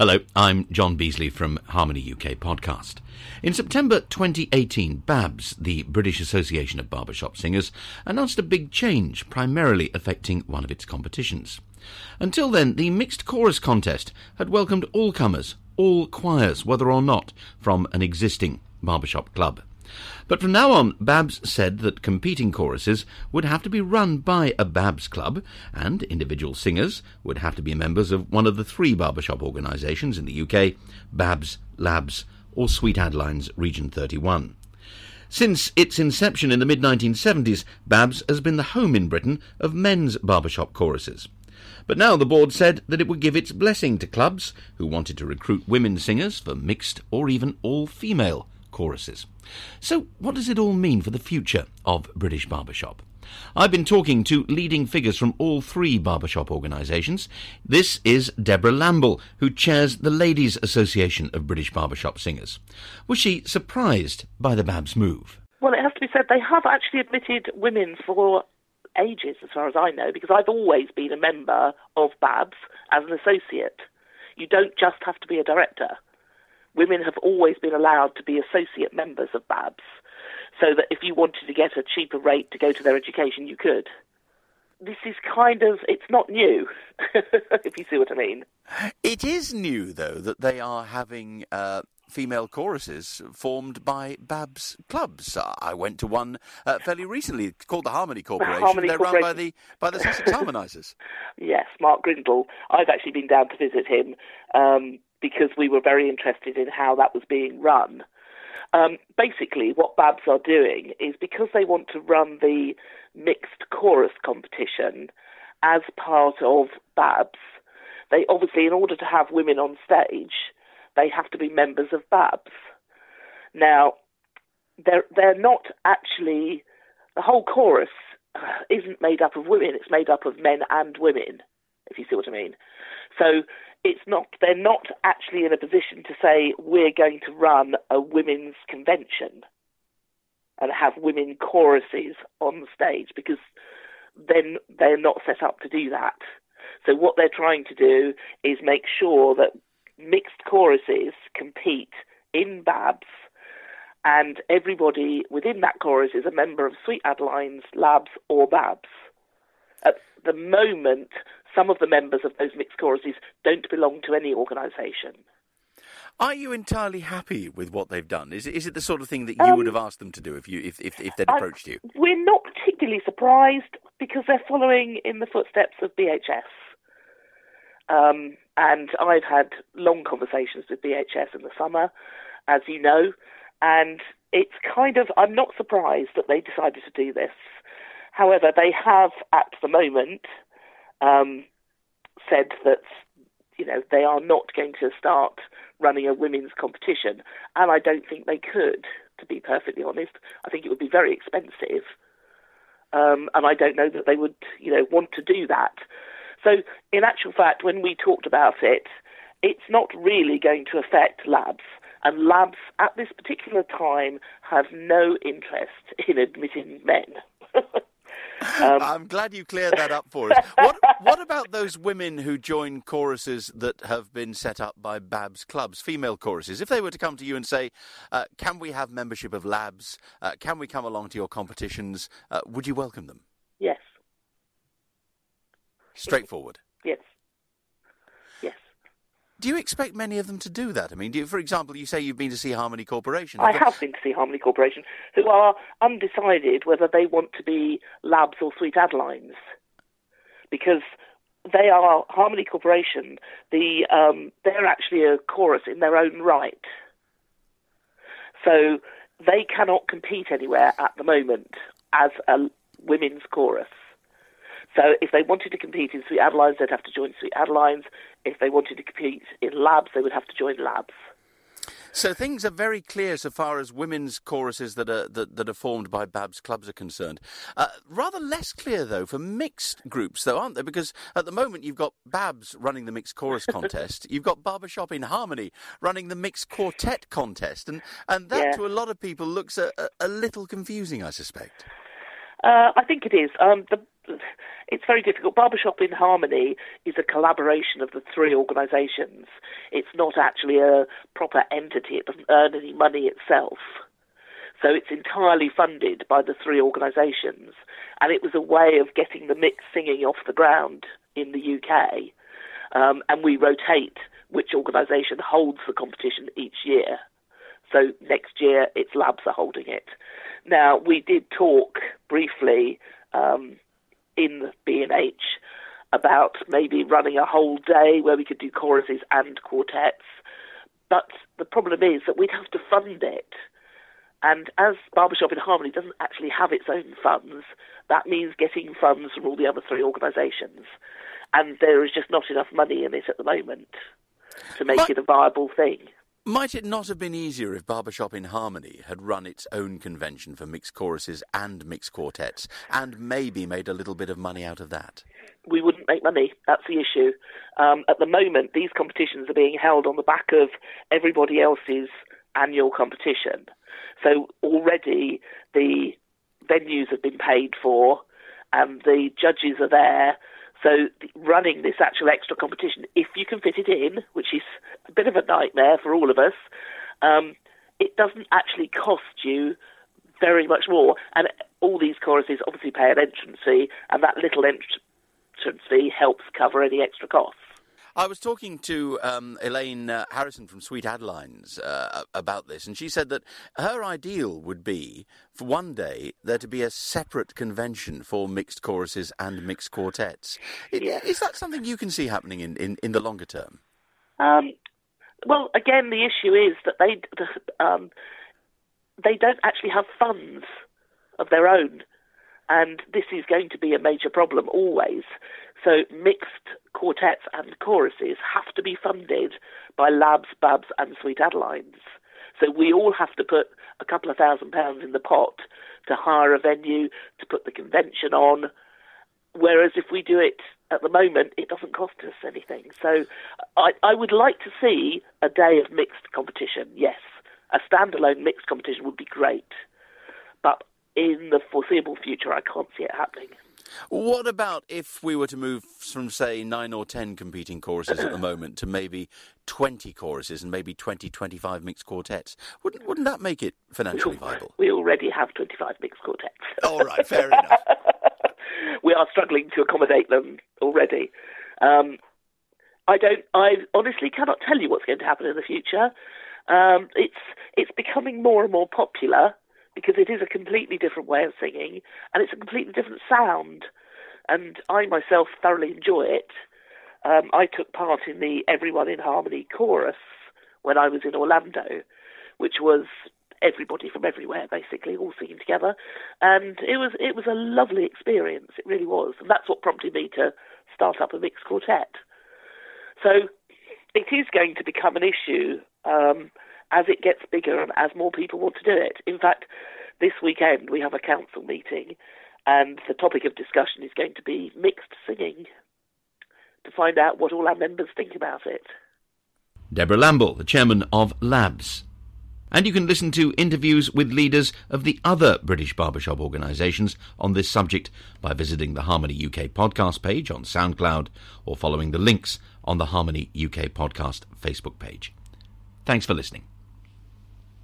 Hello, I'm John Beasley from Harmony UK podcast. In September 2018, BABS, the British Association of Barbershop Singers, announced a big change, primarily affecting one of its competitions. Until then, the mixed chorus contest had welcomed all comers, all choirs, whether or not from an existing barbershop club. But from now on, Babs said that competing choruses would have to be run by a Babs club, and individual singers would have to be members of one of the three barbershop organisations in the UK Babs, Labs, or Sweet Adelines Region 31. Since its inception in the mid 1970s, Babs has been the home in Britain of men's barbershop choruses. But now the board said that it would give its blessing to clubs who wanted to recruit women singers for mixed or even all female choruses. So, what does it all mean for the future of British barbershop? I've been talking to leading figures from all three barbershop organisations. This is Deborah Lamble, who chairs the Ladies Association of British Barbershop Singers. Was she surprised by the Babs move? Well, it has to be said they have actually admitted women for ages, as far as I know, because I've always been a member of Babs as an associate. You don't just have to be a director women have always been allowed to be associate members of BABS, so that if you wanted to get a cheaper rate to go to their education, you could. This is kind of, it's not new, if you see what I mean. It is new, though, that they are having uh, female choruses formed by Babs clubs. I went to one uh, fairly recently called the Harmony Corporation. Harmony They're Corporation. run by the by the Sussex Harmonisers. Yes, Mark Grindle. I've actually been down to visit him. Um, because we were very interested in how that was being run. Um, basically, what Babs are doing is because they want to run the mixed chorus competition as part of Babs, they obviously, in order to have women on stage, they have to be members of Babs. Now, they're they're not actually the whole chorus uh, isn't made up of women; it's made up of men and women. If you see what I mean. So it's not they're not actually in a position to say we're going to run a women's convention and have women choruses on the stage because then they're not set up to do that. So what they're trying to do is make sure that mixed choruses compete in Babs and everybody within that chorus is a member of Sweet Adelines Labs or Babs. At the moment, some of the members of those mixed choruses don't belong to any organisation. Are you entirely happy with what they've done? Is it, is it the sort of thing that you um, would have asked them to do if you if, if, if they'd approached you? We're not particularly surprised because they're following in the footsteps of BHS. Um, and I've had long conversations with BHS in the summer, as you know, and it's kind of I'm not surprised that they decided to do this. However, they have at the moment um, said that you know they are not going to start running a women's competition, and I don't think they could. To be perfectly honest, I think it would be very expensive, um, and I don't know that they would you know want to do that. So, in actual fact, when we talked about it, it's not really going to affect labs. And labs at this particular time have no interest in admitting men. Um, I'm glad you cleared that up for us. What, what about those women who join choruses that have been set up by Babs clubs, female choruses? If they were to come to you and say, uh, "Can we have membership of Labs? Uh, can we come along to your competitions?" Uh, would you welcome them? Yes. Straightforward. Yes. Yes. Do you expect many of them to do that? I mean, you, for example, you say you've been to see Harmony Corporation. I have been to see Harmony Corporation, who are undecided whether they want to be Labs or Sweet Adelines, because they are Harmony Corporation. The um, they're actually a chorus in their own right, so they cannot compete anywhere at the moment as a women's chorus. So if they wanted to compete in Sweet Adelines, they'd have to join Sweet Adelines. If they wanted to compete in Labs, they would have to join Labs. So things are very clear so far as women's choruses that are that, that are formed by Babs clubs are concerned. Uh, rather less clear though for mixed groups, though, aren't they? Because at the moment you've got Babs running the mixed chorus contest, you've got Barbershop in Harmony running the mixed quartet contest, and and that yeah. to a lot of people looks a, a, a little confusing, I suspect. Uh, I think it is. Um, the it's very difficult. Barbershop in Harmony is a collaboration of the three organisations. It's not actually a proper entity. It doesn't earn any money itself. So it's entirely funded by the three organisations. And it was a way of getting the mixed singing off the ground in the UK. Um, and we rotate which organisation holds the competition each year. So next year, its labs are holding it. Now, we did talk briefly um, in B&H about maybe running a whole day where we could do choruses and quartets. But the problem is that we'd have to fund it. And as Barbershop in Harmony doesn't actually have its own funds, that means getting funds from all the other three organisations. And there is just not enough money in it at the moment to make it a viable thing. Might it not have been easier if Barbershop in Harmony had run its own convention for mixed choruses and mixed quartets and maybe made a little bit of money out of that? We wouldn't make money. That's the issue. Um, at the moment, these competitions are being held on the back of everybody else's annual competition. So already the venues have been paid for and the judges are there so running this actual extra competition, if you can fit it in, which is a bit of a nightmare for all of us, um, it doesn't actually cost you very much more. And all these choruses obviously pay an entrance fee, and that little entrance fee helps cover any extra costs. I was talking to um, Elaine uh, Harrison from Sweet Adelines uh, about this, and she said that her ideal would be for one day there to be a separate convention for mixed choruses and mixed quartets. Yes. Is that something you can see happening in, in, in the longer term? Um, well, again, the issue is that they um, they don't actually have funds of their own, and this is going to be a major problem always. So mixed quartets and choruses have to be funded by labs, babs, and sweet adelines. So we all have to put a couple of thousand pounds in the pot to hire a venue, to put the convention on. Whereas if we do it at the moment, it doesn't cost us anything. So I, I would like to see a day of mixed competition, yes. A standalone mixed competition would be great. But in the foreseeable future, I can't see it happening. What about if we were to move from, say, nine or ten competing choruses at the moment to maybe 20 choruses and maybe 20, 25 mixed quartets? Wouldn't, wouldn't that make it financially viable? We already have 25 mixed quartets. All right, fair enough. we are struggling to accommodate them already. Um, I don't. I honestly cannot tell you what's going to happen in the future. Um, it's it's becoming more and more popular because it is a completely different way of singing and it's a completely different sound. And I myself thoroughly enjoy it. Um, I took part in the Everyone in Harmony chorus when I was in Orlando, which was everybody from everywhere basically all singing together, and it was it was a lovely experience. It really was, and that's what prompted me to start up a mixed quartet. So it is going to become an issue. Um, as it gets bigger and as more people want to do it. In fact, this weekend we have a council meeting, and the topic of discussion is going to be mixed singing to find out what all our members think about it. Deborah Lamble, the chairman of Labs. And you can listen to interviews with leaders of the other British barbershop organisations on this subject by visiting the Harmony UK podcast page on SoundCloud or following the links on the Harmony UK podcast Facebook page. Thanks for listening.